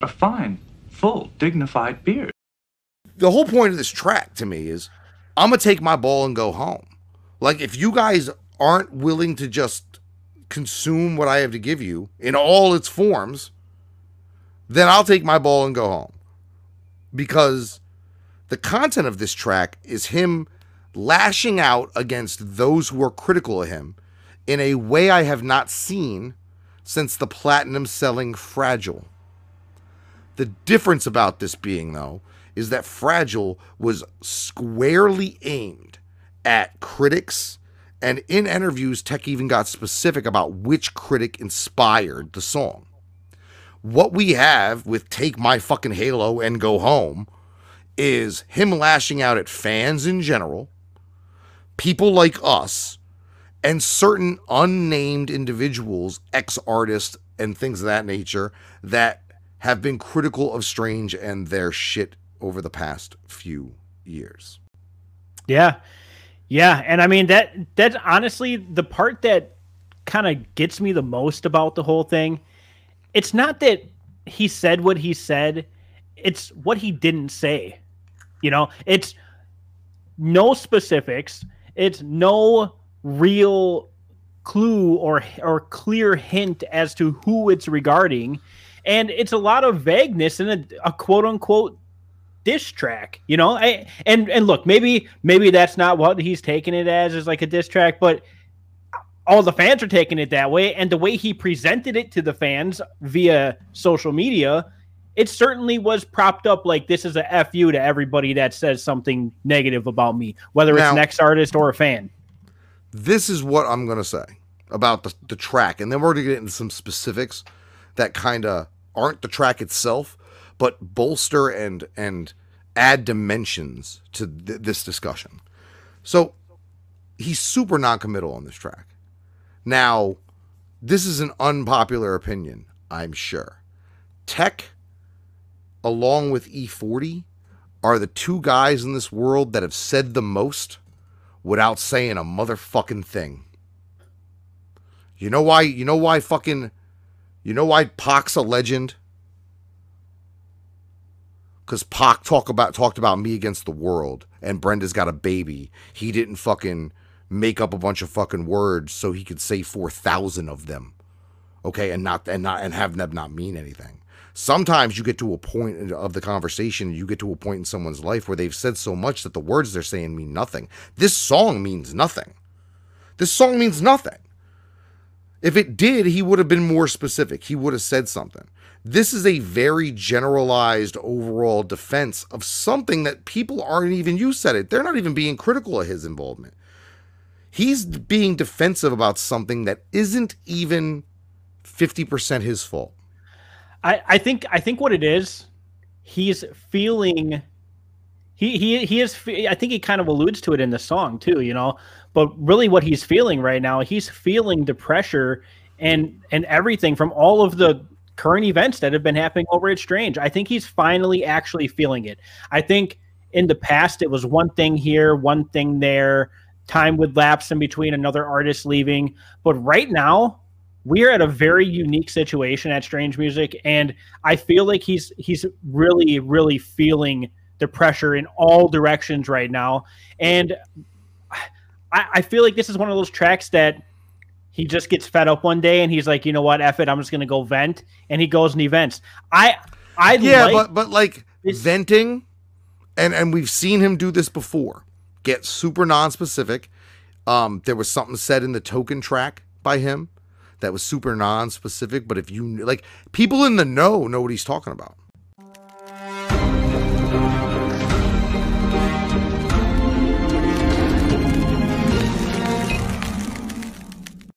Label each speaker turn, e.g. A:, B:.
A: a fine, full, dignified beard.
B: The whole point of this track to me is I'm going to take my ball and go home. Like, if you guys aren't willing to just consume what I have to give you in all its forms, then I'll take my ball and go home. Because the content of this track is him lashing out against those who are critical of him in a way I have not seen since the platinum selling Fragile. The difference about this being, though, is that Fragile was squarely aimed at critics, and in interviews, Tech even got specific about which critic inspired the song. What we have with Take My Fucking Halo and Go Home is him lashing out at fans in general, people like us, and certain unnamed individuals, ex artists, and things of that nature that have been critical of Strange and their shit over the past few years.
C: Yeah. Yeah, and I mean that that's honestly the part that kind of gets me the most about the whole thing. It's not that he said what he said, it's what he didn't say. You know, it's no specifics, it's no real clue or or clear hint as to who it's regarding and it's a lot of vagueness in a, a quote unquote diss track you know? I, and and look maybe maybe that's not what he's taking it as is like a diss track but all the fans are taking it that way. And the way he presented it to the fans via social media it certainly was propped up like this is a fu to everybody that says something negative about me whether it's now, next artist or a fan.
B: This is what i'm going to say about the, the track and then we're going to get into some specifics that kind of aren't the track itself, but bolster and and add dimensions to th- this discussion. So he's super non-committal on this track. Now, this is an unpopular opinion, I'm sure. Tech, along with E40, are the two guys in this world that have said the most without saying a motherfucking thing. You know why? You know why fucking you know why Pac's a legend? Because Pac talk about talked about me against the world, and Brenda's got a baby. He didn't fucking make up a bunch of fucking words so he could say four thousand of them, okay, and not and not and have them not mean anything. Sometimes you get to a point of the conversation, you get to a point in someone's life where they've said so much that the words they're saying mean nothing. This song means nothing. This song means nothing. If it did, he would have been more specific. He would have said something. This is a very generalized overall defense of something that people aren't even, you said it, they're not even being critical of his involvement. He's being defensive about something that isn't even 50% his fault.
C: I, I think I think what it is, he's feeling he he he is I think he kind of alludes to it in the song too, you know. But really, what he's feeling right now, he's feeling the pressure and and everything from all of the current events that have been happening over at Strange. I think he's finally actually feeling it. I think in the past it was one thing here, one thing there. Time would lapse in between another artist leaving, but right now we are at a very unique situation at Strange Music, and I feel like he's he's really really feeling the pressure in all directions right now. And I, I feel like this is one of those tracks that he just gets fed up one day and he's like, you know what, F it, I'm just gonna go vent, and he goes and he vents. I I
B: yeah, like but but like this- venting, and and we've seen him do this before. Get super non-specific. Um, there was something said in the token track by him that was super non-specific, but if you like people in the know know what he's talking about.